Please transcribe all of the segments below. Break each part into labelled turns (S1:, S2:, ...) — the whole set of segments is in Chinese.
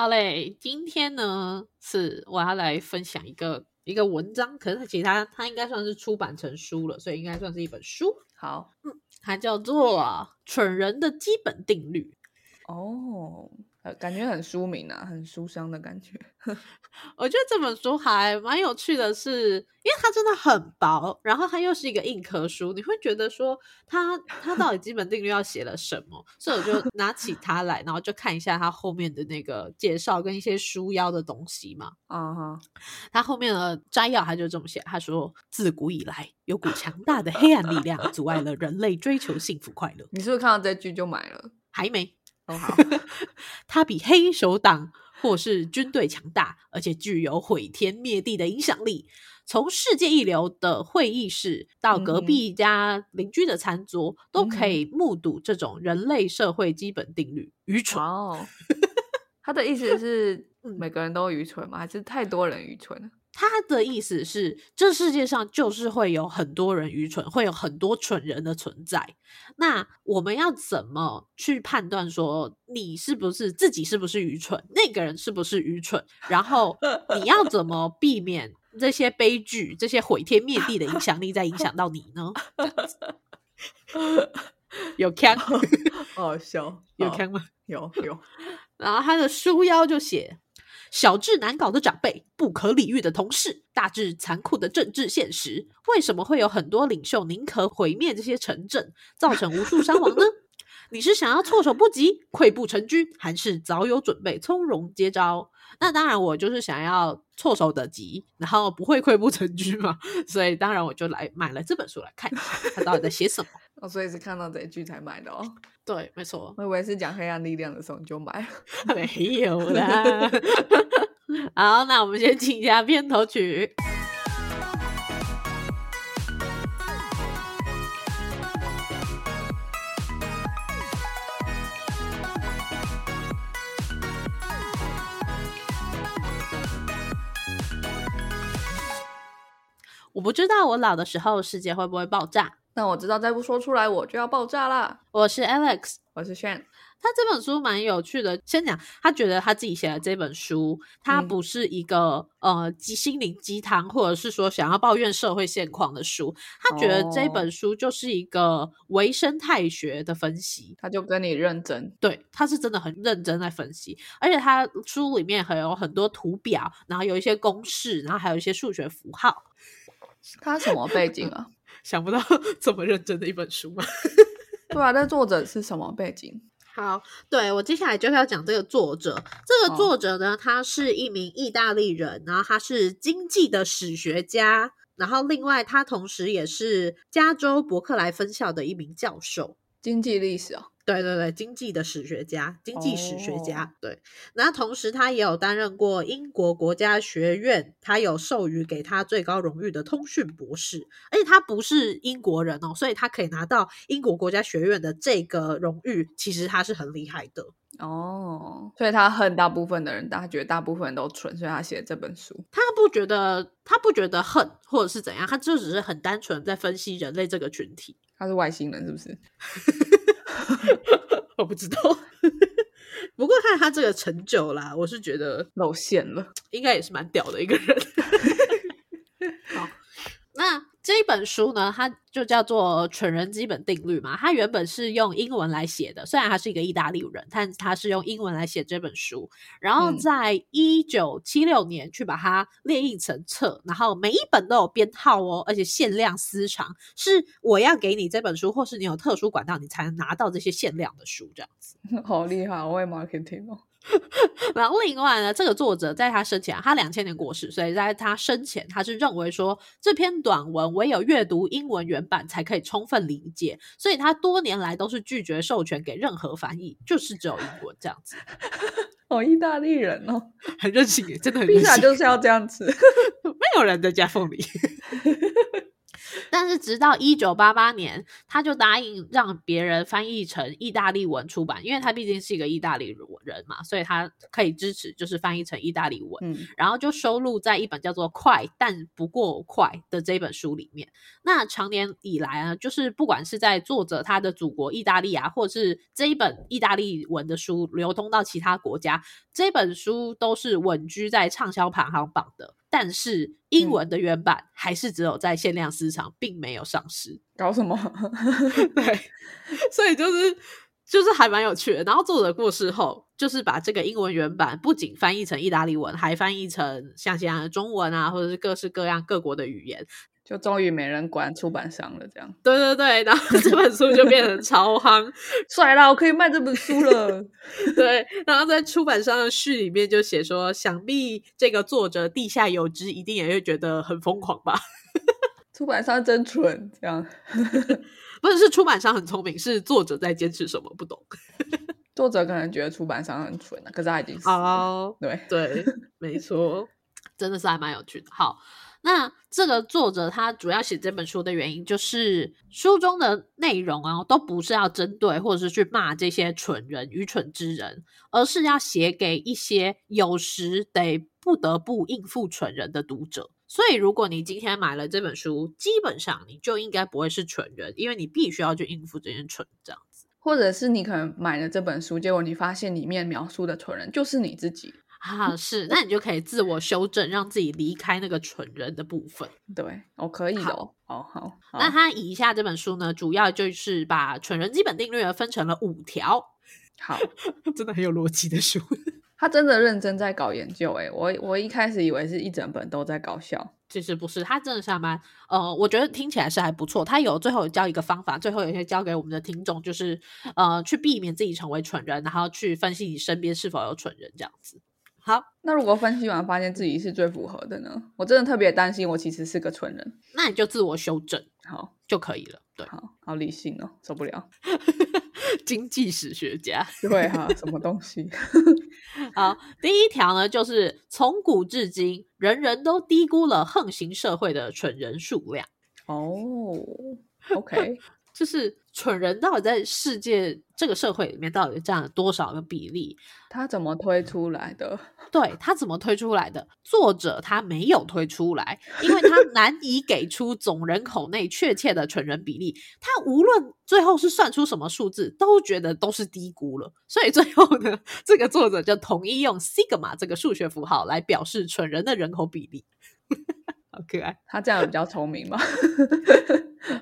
S1: 好嘞，今天呢是我要来分享一个一个文章，可是其实它它应该算是出版成书了，所以应该算是一本书。
S2: 好，嗯
S1: 它叫做《蠢人的基本定律》。
S2: 哦，呃，感觉很书名啊，很书香的感觉。
S1: 我觉得这本书还蛮有趣的，是因为它真的很薄，然后它又是一个硬壳书，你会觉得说它它到底基本定律要写了什么？所以我就 拿起它来，然后就看一下它后面的那个介绍跟一些书腰的东西嘛。
S2: 啊哈，
S1: 它后面的摘要它就这么写，他说自古以来有股强大的黑暗力量阻碍了人类追求幸福快乐。
S2: 你是不是看到这句就买了？
S1: 还没，
S2: 哦，好，
S1: 它比黑手党或是军队强大，而且具有毁天灭地的影响力。从世界一流的会议室到隔壁家邻居的餐桌，都可以目睹这种人类社会基本定律。愚蠢
S2: 哦，他的意思是每个人都愚蠢吗？还是太多人愚蠢了？
S1: 他的意思是，这世界上就是会有很多人愚蠢，会有很多蠢人的存在。那我们要怎么去判断说你是不是自己是不是愚蠢，那个人是不是愚蠢？然后你要怎么避免这些悲剧、这些毁天灭地的影响力再影响到你呢？有腔，
S2: 好好笑，好
S1: 有腔吗？
S2: 有有，
S1: 然后他的书腰就写：小智难搞的长辈，不可理喻的同事，大智残酷的政治现实。为什么会有很多领袖宁可毁灭这些城镇，造成无数伤亡呢？你是想要措手不及、溃不成军，还是早有准备、从容接招？那当然，我就是想要措手得及，然后不会溃不成军嘛。所以当然我就来买了这本书来看一下，他到底在写什么。
S2: 哦，所以是看到这一句才买的哦。
S1: 对，没错，
S2: 我以为是讲黑暗力量的时候你就买了。
S1: 没有啦。好，那我们先听一下片头曲。我不知道我老的时候世界会不会爆炸。
S2: 那我知道再不说出来我就要爆炸啦。
S1: 我是 Alex，
S2: 我是炫，
S1: 他这本书蛮有趣的。先讲，他觉得他自己写的这本书，它
S2: 嗯
S1: 不是一个、呃鸡心灵鸡汤，或者是说想要抱怨社会现况的书。他觉得这
S2: 哦
S1: 本书就是一个微生态学的分析。
S2: 他就跟你认真。
S1: 对，他是真的很认真在分析，而且他书里面还有很多图表，然后有一些公式，然后还有一些数学符号。
S2: 他什么背景啊？
S1: 想不到 这么认真的一本书吗？
S2: 对啊，那作者是什么背景？
S1: 好，对我接下来就是要讲这个作者。这个
S2: 哦
S1: 作者呢，他是一名意大利人，然后他是经济的史学家，然后另外他同时也是加州伯克莱分校的一名教授。
S2: 经济历史哦。
S1: 对对对，经济的史学家，经济史学家。
S2: 哦
S1: 对，那同时他也有担任过英国国家学院，他有授予给他最高荣誉的通讯博士，而且他不是英国人哦，所以他可以拿到英国国家学院的这个荣誉，其实他是很厉害的。
S2: 哦，所以他恨大部分的人，但他觉得大部分人都蠢，所以他写这本书。
S1: 他不觉得，他不觉得恨或者是怎样，他就只是很单纯在分析人类这个群体。
S2: 他是外星人是不是？
S1: 我不知道，不过看他这个成就啦，我是觉得
S2: 露馅了。
S1: 应该也是蛮屌的一个人。好，那这一本书呢，它就叫做《蠢人基本定律》嘛。它原本是用英文来写的，虽然他是一个意大利人，但他是用英文来写这本书。然后
S2: 嗯
S1: 在一九七六年去把它列印成册，然后每一本都有编号哦，而且限量私藏，是我要给你这本书，或是你有特殊管道，你才能拿到这些限量的书这样子。
S2: 好厉害，我也 marketing 哦。
S1: 然后另外呢，这个作者在他生前，他两千年过世，所以在他生前，他是认为说这篇短文唯有阅读英文原版才可以充分理解，所以他多年来都是拒绝授权给任何翻译，就是只有英文这样子，
S2: 哦，意大利人哦，
S1: 很任性耶，真的很
S2: 披
S1: 任性，
S2: 萨就是要这样子。
S1: 没有人在加凤梨。但是直到一九八八年，他就答应让别人翻译成意大利文出版，因为他毕竟是一个意大利，人嘛，所以他可以支持就是翻译成意大利文。
S2: 嗯
S1: 然后就收录在一本叫做《快但不过快》的这本书里面。那长年以来啊，就是不管是在作者他的祖国意大利啊，或者是这一本意大利文的书流通到其他国家，这本书都是稳居在畅销排行榜的。但是英文的原版还是只有在限量市场，并没有上市。
S2: 搞什么？
S1: 对，所以就是就是还蛮有趣的。然后作者过世后，就是把这个英文原版不仅翻译成意大利文，还翻译成像现在的中文啊，或者是各式各样各国的语言。
S2: 就终于没人管出版商了，这样
S1: 对对对，然后这本书就变成 超夯。
S2: 帅啦！我可以卖这本书了。
S1: 对，然后在出版商的序里面就写说，想必这个作者地下有知，一定也会觉得很疯狂吧。
S2: 出版商真蠢，这样
S1: 不是，是出版商很聪明，是作者在坚持什么不懂。
S2: 作者可能觉得出版商很蠢啊，可是他已经死了。
S1: 哦，
S2: 对，
S1: 对，没错，真的是还蛮有趣的。好，那这个作者他主要写这本书的原因，就是书中的内容啊，都不是要针对或者是去骂这些蠢人、愚蠢之人，而是要写给一些有时得不得不应付蠢人的读者。所以，如果你今天买了这本书，基本上你就应该不会是蠢人，因为你必须要去应付这些蠢这样子
S2: 或者是你可能买了这本书，结果你发现里面描述的蠢人就是你自己。
S1: 啊。是，那你就可以自我修正，让自己离开那个蠢人的部分。
S2: 对，哦，可以的哦。好好，
S1: 那他以下这本书呢，主要就是把蠢人基本定律分成了五条，
S2: 好，
S1: 真的很有逻辑的书。
S2: 他真的认真在搞研究。诶，我我一开始以为是一整本都在搞笑。
S1: 其实不是，他真的是还蛮呃，我觉得听起来是还不错。他有最后有教一个方法，最后有些教给我们的听众，就是呃，去避免自己成为蠢人，然后去分析你身边是否有蠢人这样子。好，
S2: 那如果分析完发现自己是最符合的呢？我真的特别担心，我其实是个蠢人。
S1: 那你就自我修正
S2: 好
S1: 就可以了。对，
S2: 好好理性哦，受不了。
S1: 经济史学家。
S2: 对哈、什么东西？
S1: 好，第一条呢，就是从古至今，人人都低估了横行社会的蠢人数量。
S2: 哦，OK，
S1: 就是蠢人到底在世界这个社会里面到底占了多少个比例？
S2: 他怎么推出来的？
S1: 对他怎么推出来的？作者他没有推出来，因为他 难以给出总人口内确切的蠢人比例。他无论最后是算出什么数字，都觉得都是低估了。所以最后呢，这个作者就统一用 sigma 这个数学符号来表示蠢人的人口比例。好可爱。
S2: 他这样比较聪明嘛？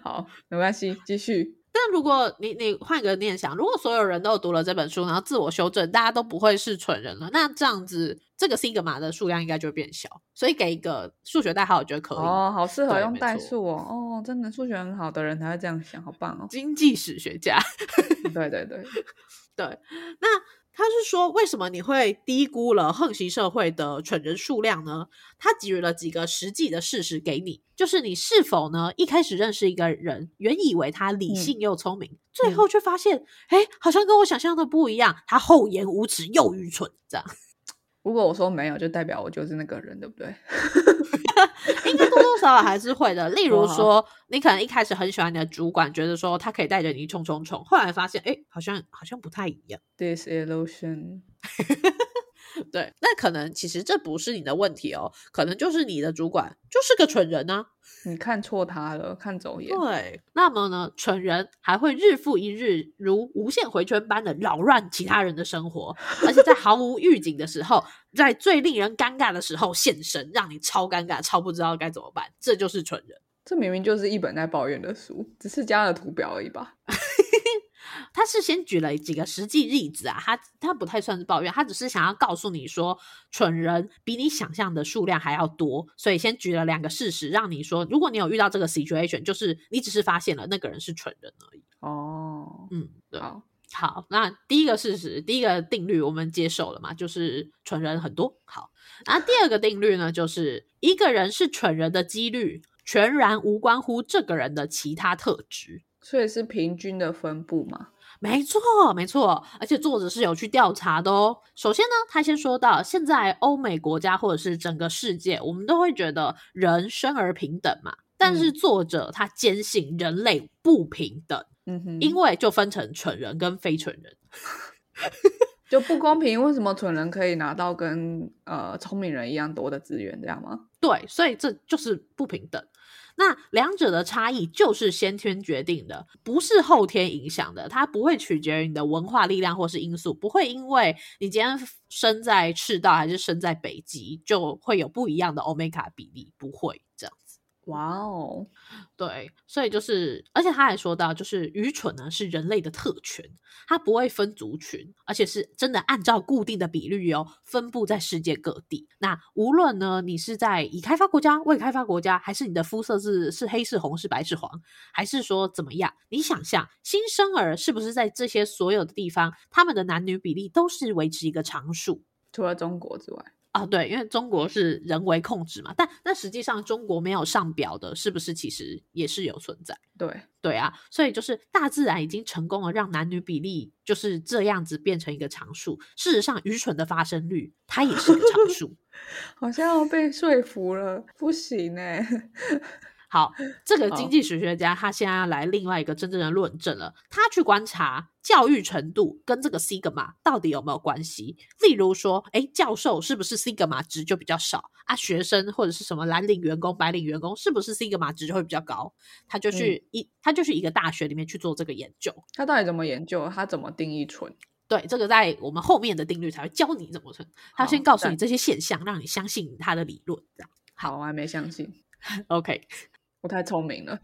S2: 好，没关系，继续。
S1: 但如果你你换个念想，如果所有人都读了这本书，然后自我修正，大家都不会是蠢人了，那这样子这个 sigma 的数量应该就会变小。所以给一个数学代号，我觉得可以。
S2: 哦，好适合用代数哦。哦，真的数学很好的人才会这样想，好棒哦。
S1: 经济史学家，
S2: 对对对，
S1: 对，那他是说，为什么你会低估了横行社会的蠢人数量呢？他给予了几个实际的事实给你，就是你是否呢一开始认识一个人，原以为他理性又聪明，最后却发现，哎、好像跟我想象的不一样，他厚颜无耻又愚蠢，这样
S2: 如果我说没有，就代表我就是那个人，对不对？
S1: 应该多多少少还是会的。例如 说，你可能一开始很喜欢你的主管，觉得说他可以带着你冲冲冲，后来发现，哎，好像好像不太一样。
S2: Disillusion，
S1: 对，那可能其实这不是你的问题哦，可能就是你的主管就是个蠢人呢、
S2: 你看错他了，看走眼。
S1: 对，那么呢，蠢人还会日复一日如无限回圈般的扰乱其他人的生活，而且在毫无预警的时候，在最令人尴尬的时候现身，让你超尴尬、超不知道该怎么办。这就是蠢人。
S2: 这明明就是一本在抱怨的书，只是加了图表而已吧？
S1: 他是先举了几个实际例子啊，他他不太算是抱怨，他只是想要告诉你说，蠢人比你想象的数量还要多，所以先举了两个事实，让你说，如果你有遇到这个 situation，就是你只是发现了那个人是蠢人而已。
S2: 哦，
S1: 嗯，对。
S2: 好，
S1: 好，那第一个事实，第一个定律我们接受了嘛，就是蠢人很多。好，那第二个定律呢，就是一个人是蠢人的几率全然无关乎这个人的其他特质。
S2: 所以是平均的分布嘛？
S1: 没错，没错，而且作者是有去调查的哦。首先呢，他先说到，现在欧美国家或者是整个世界，我们都会觉得人生而平等嘛，但是作者他坚信人类不平等，
S2: 嗯哼，
S1: 因为就分成蠢人跟非蠢人。
S2: 就不公平。为什么蠢人可以拿到跟呃聪明人一样多的资源，这样吗？
S1: 对，所以这就是不平等。那两者的差异就是先天决定的，不是后天影响的。它不会取决于你的文化力量或是因素，不会因为你今天生在赤道还是生在北极，就会有不一样的欧米伽比例，不会这样。
S2: 哇哦，
S1: 对，所以就是，而且他还说到，就是愚蠢呢是人类的特权，它不会分族群，而且是真的按照固定的比率哦分布在世界各地。那无论呢你是在已开发国家、未开发国家，还是你的肤色是是黑是红是白是黄，还是说怎么样？你想象新生儿是不是在这些所有的地方，他们的男女比例都是维持一个常数？
S2: 除了中国之外。
S1: 啊，对，因为中国是人为控制嘛，但但实际上中国没有上表的，是不是其实也是有存在？
S2: 对
S1: 对啊，所以就是大自然已经成功了让男女比例就是这样子变成一个常数。事实上，愚蠢的发生率它也是个常数，
S2: 好像要被说服了，不行哎。
S1: 好，这个经济史学家他现在要来另外一个真正的论证了。他去观察教育程度跟这个 sigma 到底有没有关系。例如说，哎，教授是不是 sigma 值就比较少啊？学生或者是什么蓝领员工、白领员工，是不是 sigma 值就会比较高？他就去一，他就去一个大学里面去做这个研究。
S2: 他到底怎么研究？他怎么定义纯？
S1: 对，这个在我们后面的定律才会教你怎么存。他先告诉你这些现象，让你相信他的理论。这样
S2: 好，我还没相信。
S1: OK。
S2: 我太聪明了，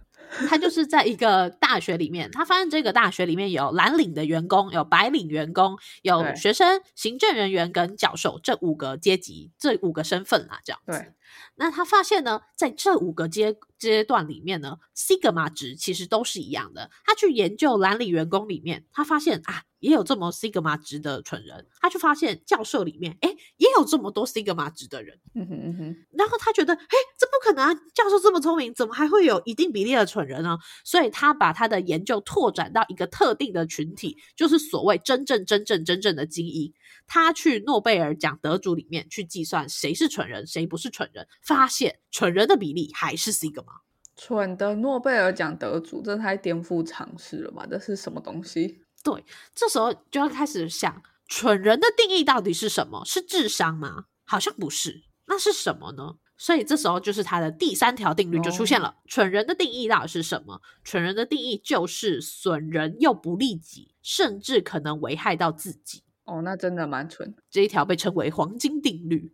S1: 他就是在一个大学里面，他发现这个大学里面有蓝领的员工，有白领员工，有学生、行政人员跟教授这五个阶级，这五个身份啦，这样子。那他发现呢，在这五个阶阶段里面呢，sigma 值其实都是一样的。他去研究蓝领员工里面，他发现啊，也有这么 sigma 值的蠢人。他就发现教授里面，哎，也有这么多 sigma 值的人。嗯哼嗯哼。然后他觉得，哎，这不可能啊！教授这么聪明，怎么还会有一定比例的蠢人呢？所以他把他的研究拓展到一个特定的群体，就是所谓真正真正真正的精英。他去诺贝尔奖得主里面去计算谁是蠢人，谁不是蠢人，发现蠢人的比例还是 sigma。
S2: 蠢的诺贝尔奖得主，这太颠覆常识了吧？这是什么东西？
S1: 对，这时候就要开始想，蠢人的定义到底是什么？是智商吗？好像不是，那是什么呢？所以这时候就是他的第三条定律就出现了：蠢人的定义到底是什么？蠢人的定义就是损人又不利己，甚至可能危害到自己。
S2: 哦，那真的蛮蠢。
S1: 这一条被称为黄金定律。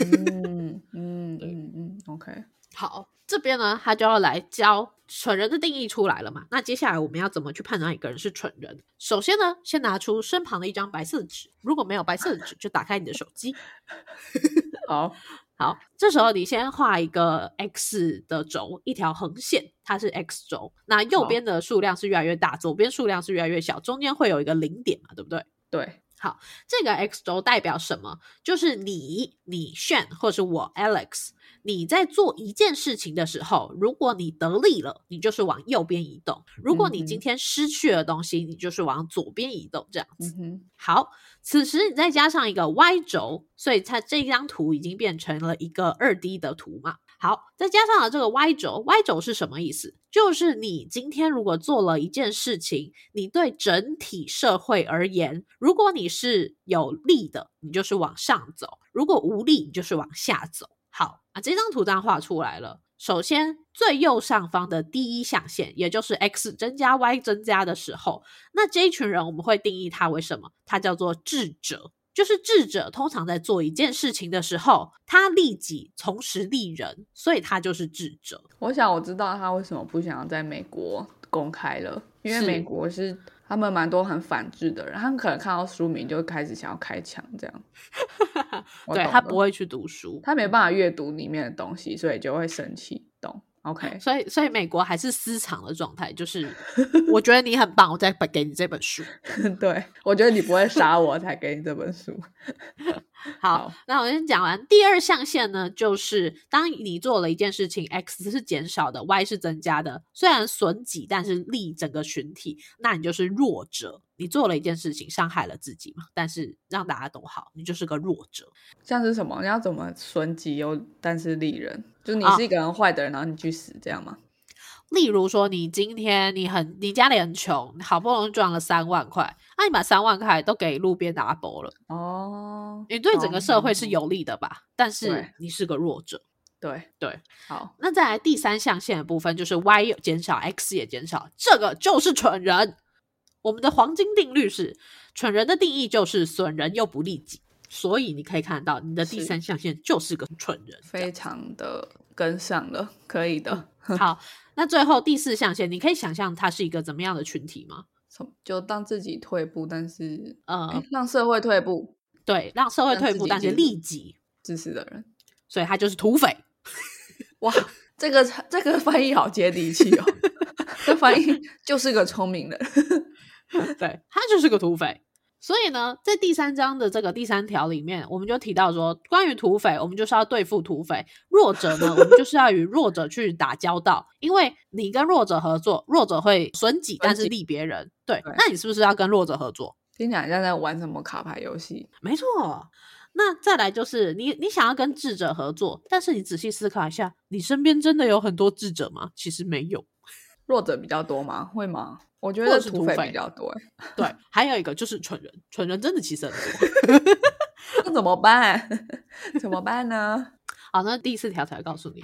S2: 嗯嗯 嗯嗯，OK。
S1: 好，这边呢，他就要来教蠢人的定义出来了嘛？那接下来我们要怎么去判断一个人是蠢人？首先呢，先拿出身旁的一张白色的纸，如果没有白色的纸，就打开你的手机。
S2: 好
S1: 好，这时候你先画一个 x 的轴，一条横线，它是 x 轴。那右边的数量是越来越大，左边数量是越来越小，中间会有一个零点嘛？对不对？
S2: 对。
S1: 好，这个 x 轴代表什么？就是你、你 Shan 或者是我 Alex，你在做一件事情的时候，如果你得利了，你就是往右边移动；如果你今天失去了东西，你就是往左边移动。这样子。好，此时你再加上一个 y 轴，所以它这张图已经变成了一个二 D 的图嘛。好，再加上了这个 Y 轴，Y 轴是什么意思？就是你今天如果做了一件事情，你对整体社会而言，如果你是有利的，你就是往上走；如果无利，你就是往下走。好啊，这张图这样画出来了。首先，最右上方的第一象限，也就是 x 增加 y 增加的时候，那这一群人我们会定义他为什么？他叫做智者。就是智者通常在做一件事情的时候，他利己从实利人，所以他就是智者。
S2: 我想我知道他为什么不想要在美国公开了，因为美国是他们蛮多很反智的人，他们可能看到书名就开始想要开枪这样。
S1: 对他不会去读书，
S2: 他没办法阅读里面的东西，所以就会生气。懂？OK，
S1: 所以所以美国还是私藏的状态，就是我觉得你很棒，我再给你这本书。
S2: 对我觉得你不会杀我，才给你这本书。
S1: 好，那我先讲完第二象限呢，就是当你做了一件事情，x 是减少的，y 是增加的，虽然损己，但是利整个群体，那你就是弱者。你做了一件事情，伤害了自己嘛，但是让大家都好，你就是个弱者。
S2: 像是什么？你要怎么损己又但是利人？就你是一个人坏的人，然后你去死这样吗？
S1: 例如说，你今天你很你家里很穷，好不容易赚了三万块，那你把三万块都给路边阿伯了，
S2: 哦，
S1: 你对整个社会是有利的吧？但是你是个弱者。
S2: 对
S1: 对，
S2: 好，
S1: 那再来第三象限的部分就是 y 有减少，x 也减少，这个就是蠢人。我们的黄金定律是，蠢人的定义就是损人又不利己，所以你可以看到你的第三象限就是个蠢人。
S2: 非常的跟上了，可以的。
S1: 好，那最后第四象限，你可以想象它是一个怎么样的群体吗？
S2: 从就当自己退步，但是
S1: 呃
S2: 诶，让社会退步，
S1: 对，让社会退步，但是利己，
S2: 自私的人。
S1: 所以他就是土匪。
S2: 哇，这个这个翻译好接地气哦，这翻译就是个聪明人。
S1: 对，他就是个土匪。所以呢，在第三章的这个第三条里面，我们就提到说，关于土匪，我们就是要对付土匪；弱者呢，我们就是要与弱者去打交道，因为你跟弱者合作，弱者会损己，但是利别人。对，
S2: 对
S1: 那你是不是要跟弱者合作？
S2: 听起来像在玩什么卡牌游戏？
S1: 没错。那再来就是你，你想要跟智者合作，但是你仔细思考一下，你身边真的有很多智者吗？其实没有。
S2: 弱者比较多吗？会吗？我觉得土匪
S1: 是土匪
S2: 比较多，欸
S1: 对，还有一个就是蠢人，蠢人真的其实很多。
S2: 那怎么办？怎么办呢？
S1: 好，那第四条才告诉你，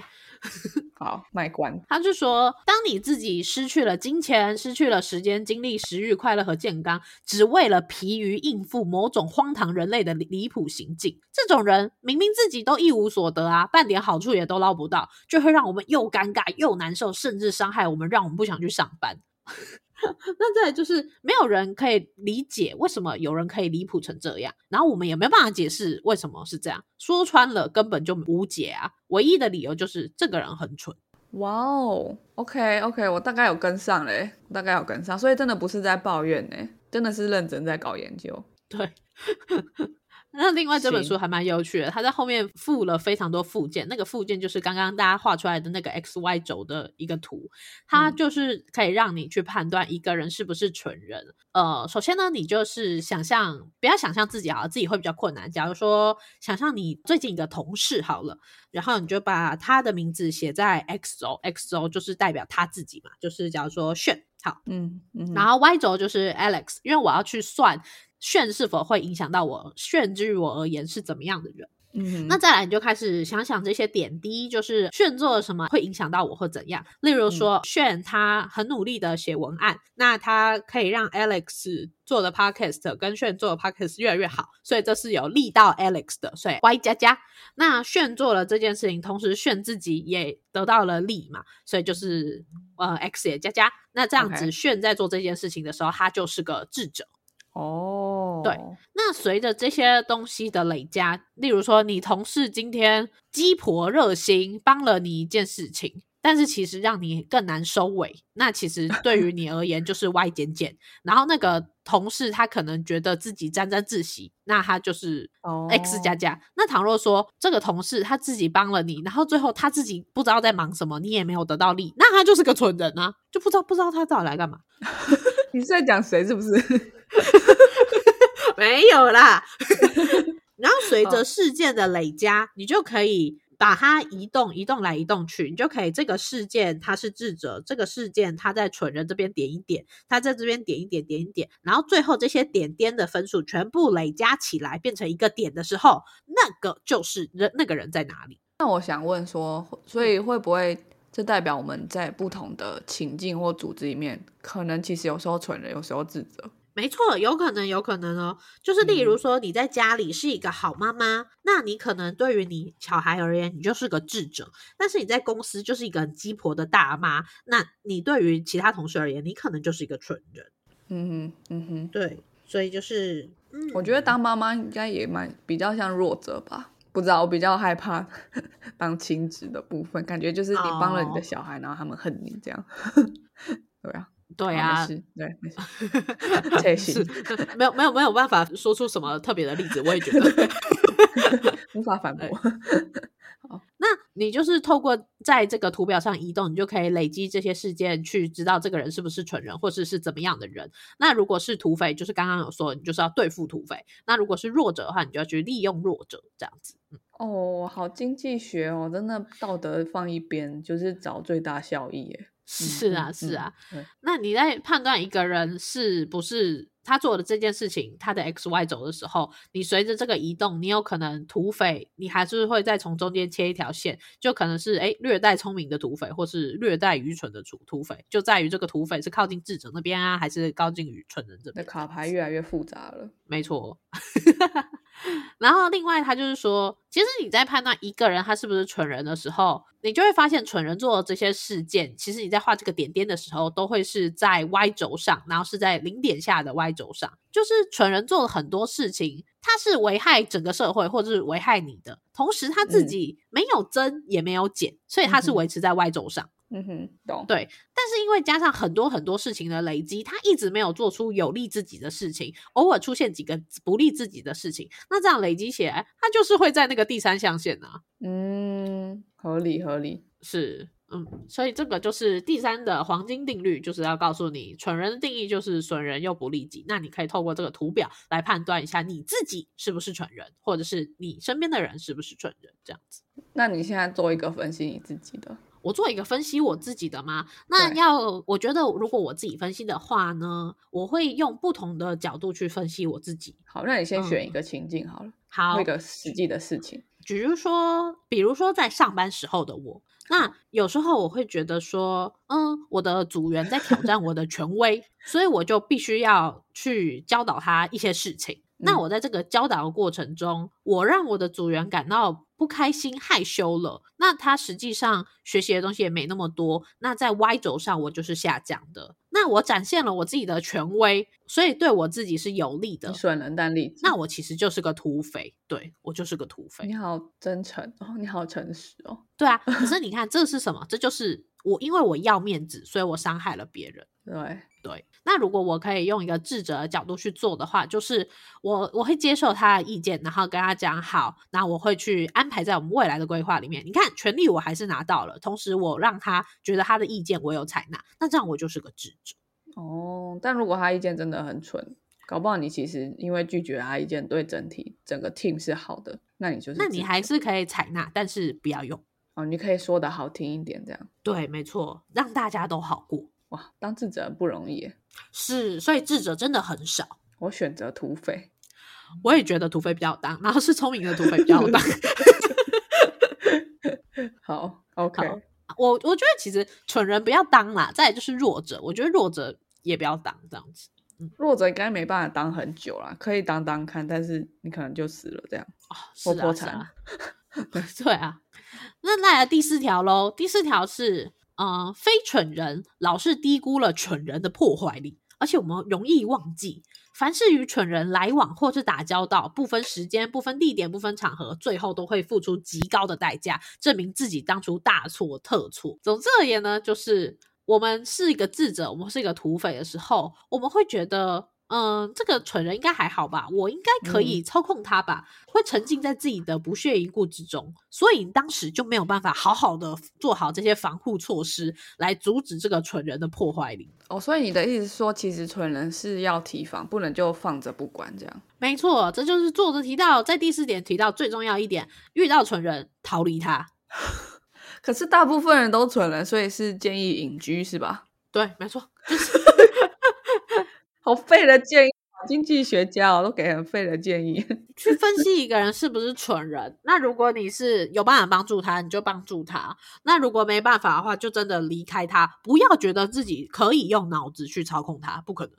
S2: 好，卖关。
S1: 他就说，当你自己失去了金钱、失去了时间、精力、食欲、快乐和健康，只为了疲于应付某种荒唐人类的离离谱行径，这种人明明自己都一无所得啊，半点好处也都捞不到，就会让我们又尴尬又难受，甚至伤害我们，让我们不想去上班。那再来就是没有人可以理解为什么有人可以离谱成这样，然后我们也没有办法解释为什么是这样，说穿了根本就无解啊！唯一的理由就是这个人很蠢。
S2: 哇哦，OK OK，我大概有跟上嘞，我大概有跟上，所以真的不是在抱怨呢，真的是认真在搞研究。
S1: 对，那另外这本书还蛮有趣的，它在后面附了非常多附件，那个附件就是刚刚大家画出来的那个 x y 轴的一个图，它
S2: 嗯
S1: 就是可以让你去判断一个人是不是蠢人。呃，首先呢，你就是想象，不要想象自己好了，自己会比较困难。假如说想象你最近一个同事好了，然后你就把他的名字写在 x 轴，x 轴就是代表他自己嘛，就是假如说炫，好，
S2: 嗯嗯，
S1: 然后 Y 轴就是 Alex，因为我要去算炫是否会影响到我，炫之于我而言是怎么样的人。
S2: 嗯
S1: 那再来你就开始想想这些点滴，就是炫做了什么会影响到我或怎样。例如说，炫他很努力的写文案，那他可以让 Alex 做的 podcast 跟炫做的 podcast 越来越好，所以这是有利到 Alex 的，所以 Y 加加。那炫做了这件事情，同时炫自己也得到了利嘛，所以就是呃 X 也加加。那这样子炫在做这件事情的时候，他就是个智者。
S2: 哦，
S1: 对那随着这些东西的累加，例如说你同事今天鸡婆热心帮了你一件事情，但是其实让你更难收尾，那其实对于你而言就是 Y 减减。然后那个同事他可能觉得自己沾沾自喜，那他就是 X 加
S2: 哦
S1: 加。那倘若说这个同事他自己帮了你，然后最后他自己不知道在忙什么，你也没有得到利，那他就是个蠢人啊，就不知道不知道他到底来干嘛。
S2: 你是在讲谁是不是？
S1: 没有啦。然后随着事件的累加，你就可以把它移动、移动来移动去，你就可以这个事件它是智者，这个事件它在蠢人这边点一点，它在这边点一点、点一点，然后最后这些点点的分数全部累加起来变成一个点的时候，那个就是人那个人在哪里。
S2: 那我想问说，所以会不会这代表我们在不同的情境或组织里面，可能其实有时候蠢人，有时候智者？
S1: 没错，有可能，有可能哦。就是例如
S2: 嗯
S1: 说，你在家里是一个好妈妈，那你可能对于你小孩而言，你就是个智者；但是你在公司就是一个很鸡婆的大妈，那你对于其他同事而言，你可能就是一个蠢人。
S2: 嗯哼，嗯哼，
S1: 对，所以就是，嗯，
S2: 我觉得当妈妈应该也蛮比较像弱者吧。不知道，我比较害怕 当亲子的部分，感觉就是你帮了你的
S1: 哦
S2: 小孩，然后他们恨你这样。对啊，
S1: 对
S2: 好
S1: 啊
S2: 对，没事，这
S1: 是
S2: 行
S1: 没有没有没有办法说出什么特别的例子，我也觉得。
S2: 无法反驳。
S1: 那你就是透过在这个图表上移动，你就可以累积这些事件，去知道这个人是不是蠢人，或是是怎么样的人。那如果是土匪，就是刚刚有说，你就是要对付土匪；那如果是弱者的话，你就要去利用弱者，这样子。
S2: 哦，好经济学哦，真的道德放一边，就是找最大效益耶。
S1: 是啊，
S2: 嗯
S1: 是啊。那你在判断一个人是不是他做的这件事情，他的 X Y 轴的时候，你随着这个移动，你有可能土匪，你还是会再从中间切一条线，就可能是诶略带聪明的土匪，或是略带愚蠢的土土匪，就在于这个土匪是靠近智者那边啊，还是靠近愚蠢人这边。
S2: 那卡牌越来越复杂了。
S1: 没错。然后另外，他就是说，其实你在判断一个人他是不是蠢人的时候，你就会发现蠢人做的这些事件，其实你在画这个点点的时候，都会是在 Y 轴上，然后是在零点下的 Y 轴上。就是蠢人做了很多事情，他是危害整个社会，或者是危害你的，同时他自
S2: 嗯
S1: 己没有增也没有减，所以他是维持在 Y 轴上。
S2: 嗯哼，懂。
S1: 对，但是因为加上很多很多事情的累积，他一直没有做出有利自己的事情，偶尔出现几个不利自己的事情，那这样累积起来，他就是会在那个第三象限啊。
S2: 嗯，合理合理。
S1: 是，嗯，所以这个就是第三的黄金定律，就是要告诉你，蠢人的定义就是损人又不利己。那你可以透过这个图表来判断一下你自己是不是蠢人，或者是你身边的人是不是蠢人，这样子。
S2: 那你现在做一个分析你自己的，
S1: 我做一个分析我自己的吗？那要我觉得，如果我自己分析的话呢，我会用不同的角度去分析我自己。
S2: 好，那你先选
S1: 嗯
S2: 一个情境好了，
S1: 好
S2: 做一，个实际的事情。
S1: 比如说，比如说在上班时候的我，那有时候我会觉得说，嗯，我的组员在挑战我的权威，所以我就必须要去教导他一些事情。那
S2: 嗯
S1: 我在这个教导的过程中，我让我的组员感到不开心、害羞了。那他实际上学习的东西也没那么多。那在 Y 轴上，我就是下降的。那我展现了我自己的权威，所以对我自己是有利的
S2: 你。损人但利己。
S1: 那我其实就是个土匪，对我就是个土匪。
S2: 你好真诚哦，你好诚实哦。
S1: 对啊，可是 你看这是什么？这就是我因为我要面子，所以我伤害了别人。
S2: 对，
S1: 对，那如果我可以用一个智者的角度去做的话，就是我我会接受他的意见，然后跟他讲好，然后我会去安排在我们未来的规划里面。你看，权利我还是拿到了，同时我让他觉得他的意见我有采纳，那这样我就是个智者。
S2: 哦，但如果他意见真的很蠢，搞不好你其实因为拒绝他意见，对整体整个 team 是好的，那你就是
S1: 那你还是可以采纳，但是不要用。
S2: 哦，你可以说的好听一点，这样
S1: 对，没错，让大家都好过。
S2: 哇，当智者不容易。
S1: 是，所以智者真的很少。
S2: 我选择土匪，
S1: 我也觉得土匪比较好当，然后是聪明的土匪比较 好当。
S2: 好，OK，
S1: 好我我觉得其实蠢人不要当啦，再来就是弱者，我觉得弱者也不要当这样子。
S2: 弱者应该没办法当很久啦，可以当当看，但是你可能就死了这样。
S1: 哦，是啊，对啊。那来第四条喽，第四条是，呃，非蠢人老是低估了蠢人的破坏力，而且我们容易忘记，凡是与蠢人来往或是打交道，不分时间、不分地点、不分场合，最后都会付出极高的代价，证明自己当初大错特错。总之而言呢，就是我们是一个智者，我们是一个土匪的时候，我们会觉得。嗯，这个蠢人应该还好吧？我应该可以操控他吧？会沉浸在自己的不屑一顾之中，所以当时就没有办法好好的做好这些防护措施，来阻止这个蠢人的破坏力。
S2: 哦，所以你的意思说，其实蠢人是要提防，不能就放着不管这样。
S1: 没错，这就是作者提到在第四点提到最重要一点：遇到蠢人逃离他。
S2: 可是大部分人都蠢人，所以是建议隐居是吧？
S1: 对，没错，就是
S2: 好废的建议，经济学家哦都给很废的建议。
S1: 去分析一个人是不是蠢人。那如果你是有办法帮助他，你就帮助他；那如果没办法的话，就真的离开他。不要觉得自己可以用脑子去操控他，不可能。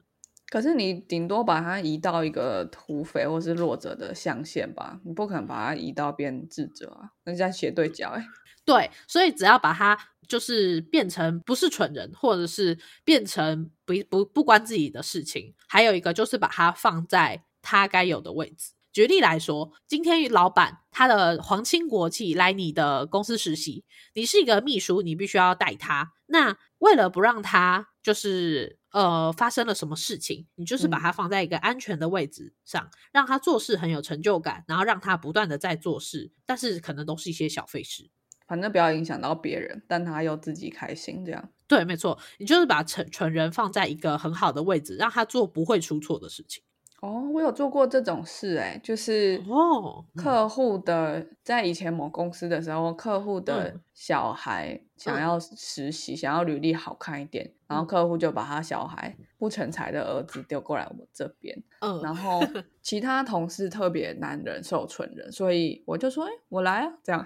S2: 可是你顶多把他移到一个土匪或是弱者的象限吧，你不可能把他移到变智者啊，人家斜对角哎、
S1: 对，所以只要把它就是变成不是蠢人，或者是变成不不不关自己的事情，还有一个就是把它放在他该有的位置。举例来说，今天老板他的皇亲国戚来你的公司实习，你是一个秘书，你必须要带他。那为了不让他就是呃发生了什么事情，你就是把
S2: 嗯
S1: 他放在一个安全的位置上，让他做事很有成就感，然后让他不断的在做事，但是可能都是一些小费事。
S2: 反正不要影响到别人，但他又自己开心这样。
S1: 对，没错，你就是把蠢蠢人放在一个很好的位置，让他做不会出错的事情。
S2: 哦，我有做过这种事哎、就是
S1: 哦嗯
S2: 客户的在以前某公司的时候，客户的
S1: 嗯
S2: 小孩想要实习，想要履历好看一点，然后客户就把他小孩不成才的儿子丢过来我这边，
S1: 嗯，
S2: 然后 其他同事特别难忍受蠢人，所以我就说，哎，我来啊，这样，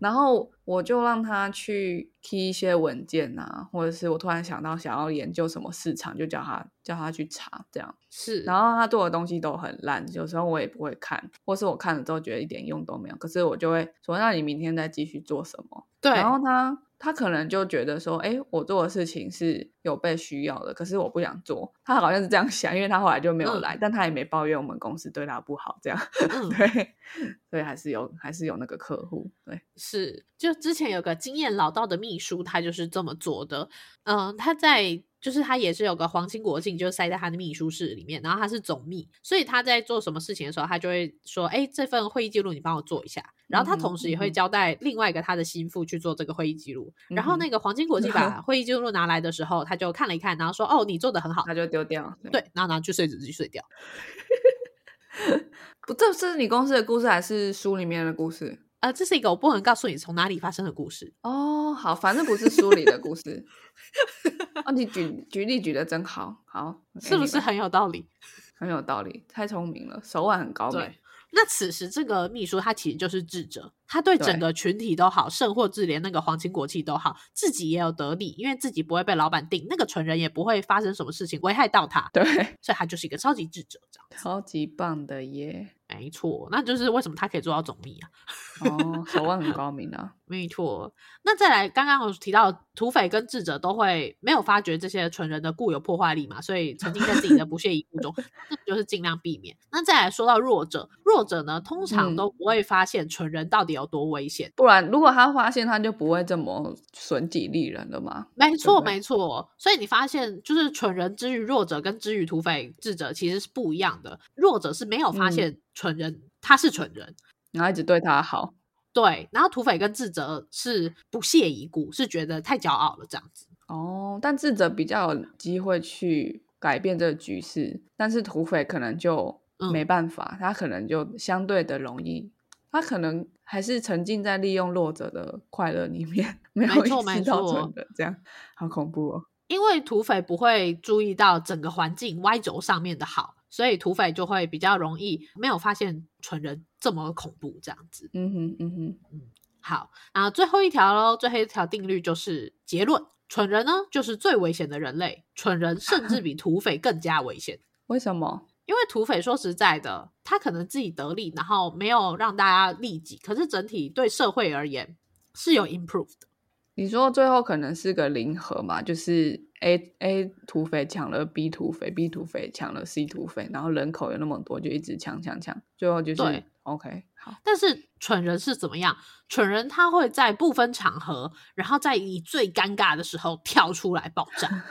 S2: 然后我就让他去 key 一些文件啊，或者是我突然想到想要研究什么市场，就叫他叫他去查，这样。
S1: 是，
S2: 然后他做的东西都很烂，有时候我也不会看，或是我看了之后觉得一点用都没有，可是我就会说，那你明天再继续做什么？
S1: 对，
S2: 然后他他可能就觉得说，哎，我做的事情是有被需要的，可是我不想做。他好像是这样 想，因为他后来就没有来，但他也没抱怨我们公司对他不好，这样 对，所以还是有还是有那个客户，对，
S1: 是，就之前有个经验老道的秘书，他就是这么做的，嗯，他在。就是他也是有个皇亲国戚，就塞在他的秘书室里面，然后他是总秘，所以他在做什么事情的时候，他就会说：“哎，这份会议记录你帮我做一下。”然后他同时也会交代另外一个他的心腹去做这个会议记录。然后那个皇亲国戚把 会议记录拿来的时候，他就看了一看，然后说：“哦，你做的很好。”
S2: 他就丢掉。
S1: 对，然后拿去碎纸机碎掉。
S2: 不，这是你公司的故事还是书里面的故事？
S1: 呃，这是一个我不能告诉你从哪里发生的故事
S2: 哦。好，反正不是书里的故事。哦，你举举例举的真好，好，
S1: 是不是很有道理？
S2: 很有道理，太聪明了，手腕很高明。
S1: 那此时这个秘书他其实就是智者，他对整个群体都好，甚或至连那个皇亲国戚都好，自己也有得利，因为自己不会被老板定，那个蠢人也不会发生什么事情危害到他。
S2: 对，
S1: 所以他就是一个超级智者，这样
S2: 超级棒的耶。
S1: 没错，那就是为什么他可以做到总秘啊？
S2: 哦，手腕很高明啊。
S1: 没错，那再来，刚刚我提到土匪跟智者都会没有发觉这些蠢人的固有破坏力嘛，所以沉浸在自己的不屑一顾中，这就是尽量避免。那再来说到弱者，弱者呢通常都不会发现蠢人到底有多危险，
S2: 不然如果他发现，他就不会这么损己利人了嘛。
S1: 没错，没错。所以你发现，就是蠢人之于弱者跟之于土匪智者其实是不一样的。弱者是没有发现。蠢人，他是蠢人，
S2: 然后一直对他好。
S1: 对，然后土匪跟智者是不屑一顾，是觉得太骄傲了这样子。
S2: 哦，但智者比较有机会去改变这个局势，但是土匪可能就没办法，他可能就相对的容易，他可能还是沉浸在利用弱者的快乐里面，没有意识到蠢的，这样好恐怖哦。
S1: 因为土匪不会注意到整个环境 Y 轴上面的好。所以土匪就会比较容易没有发现蠢人这么恐怖这样子。
S2: 嗯哼，嗯哼，嗯。
S1: 好，然后最后一条喽，最后一条定律就是结论：蠢人呢就是最危险的人类，蠢人甚至 比土匪更加危险。
S2: 为什么？
S1: 因为土匪说实在的，他可能自己得利，然后没有让大家利己，可是整体对社会而言是有 improve 的。
S2: 你说最后可能是个零和嘛？就是 A A 土匪抢了 B 土匪，B 土匪抢了 C 土匪，然后人口有那么多，就一直抢抢抢，最后就是 OK 好。
S1: 但是蠢人是怎么样？蠢人他会在不分场合，然后在你最尴尬的时候跳出来爆炸。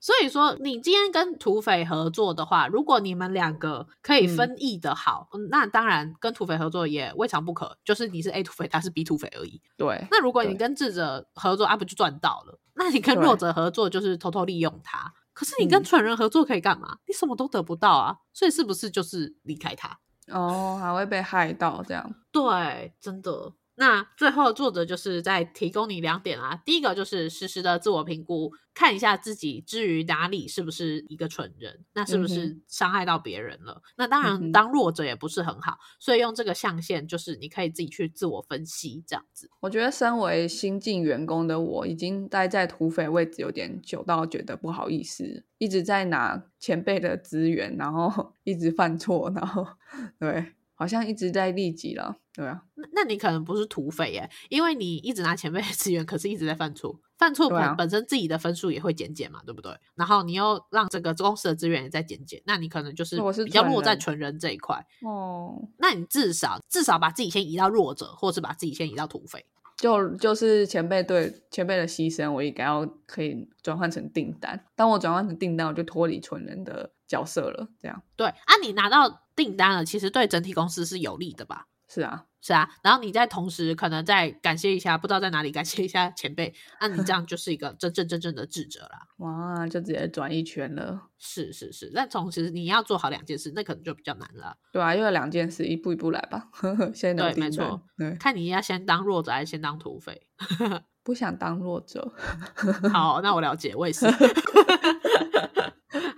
S1: 所以说，你今天跟土匪合作的话，如果你们两个可以分益的好，那当然跟土匪合作也未尝不可。就是你是 A 土匪，他是 B 土匪而已。
S2: 对。
S1: 那如果你跟智者合作，啊不就赚到了？那你跟弱者合作，就是偷偷利用他。可是你跟蠢人合作可以干嘛？你什么都得不到啊！所以是不是就是离开他？
S2: 哦，还会被害到这样？
S1: 对，真的。那最后作者就是在提供你两点啊，第一个就是实时的自我评估，看一下自己至于哪里是不是一个蠢人，那是不是伤害到别人了？那当然当弱者也不是很好，所以用这个象限就是你可以自己去自我分析这样子。
S2: 我觉得身为新进员工的我，已经待在土匪位置有点久，到觉得不好意思，一直在拿前辈的资源，然后 一直犯错，然后 对。好像一直在利己了，对啊。
S1: 那那你可能不是土匪耶，因为你一直拿前辈的资源，可是一直在犯错，犯错本本身自己的分数也会减减嘛，对不对？然后你又让这个公司的资源也在减减，那你可能就是比较落在纯人这一块
S2: 哦。
S1: 那你至少至少把自己先移到弱者，或是把自己先移到土匪。
S2: 就就是前辈对前辈的牺牲，我应该要可以转换成订单。当我转换成订单，我就脱离纯人的角色了。这样
S1: 对啊，你拿到订单了，其实对整体公司是有利的吧？
S2: 是啊，
S1: 是啊，然后你在同时可能再感谢一下，不知道在哪里感谢一下前辈，那你这样 就是一个真正真正的智者啦。
S2: 哇，就直接转一圈了。
S1: 是是是，但同时你要做好两件事，那可能就比较难了。
S2: 对啊，因为两件事一步一步来吧。现在
S1: 对，没错，
S2: 对，
S1: 看你要先当弱者还是先当土匪。
S2: 不想当弱者。
S1: 好，那我了解，我也是。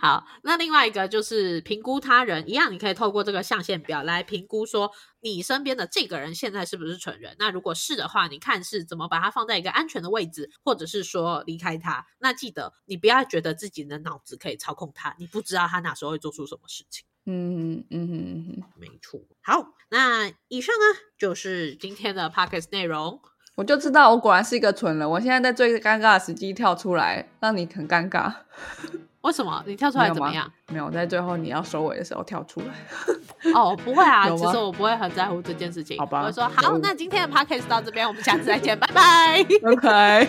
S1: 好，那另外一个就是评估他人，一样，你可以透过这个象限表来评估，说你身边的这个人现在是不是蠢人。那如果是的话，你看是怎么把他放在一个安全的位置，或者是说离开他。那记得你不要觉得自己的脑子可以操控他，你不知道他哪时候会做出什么事情。
S2: 嗯嗯嗯嗯，
S1: 没错。好，那以上呢就是今天的 p o c k e t 内容。
S2: 我就知道我果然是一个蠢人。我现在在最尴尬的时机跳出来，让你很尴尬。
S1: 为什么你跳出来怎么样？
S2: 没有，在最后你要收尾的时候跳出来。
S1: 哦，不会啊，其实我不会很在乎这件事情。
S2: 好吧，
S1: 我说好，那今天的 podcast 到这边，我们下次再见，拜拜。
S2: OK。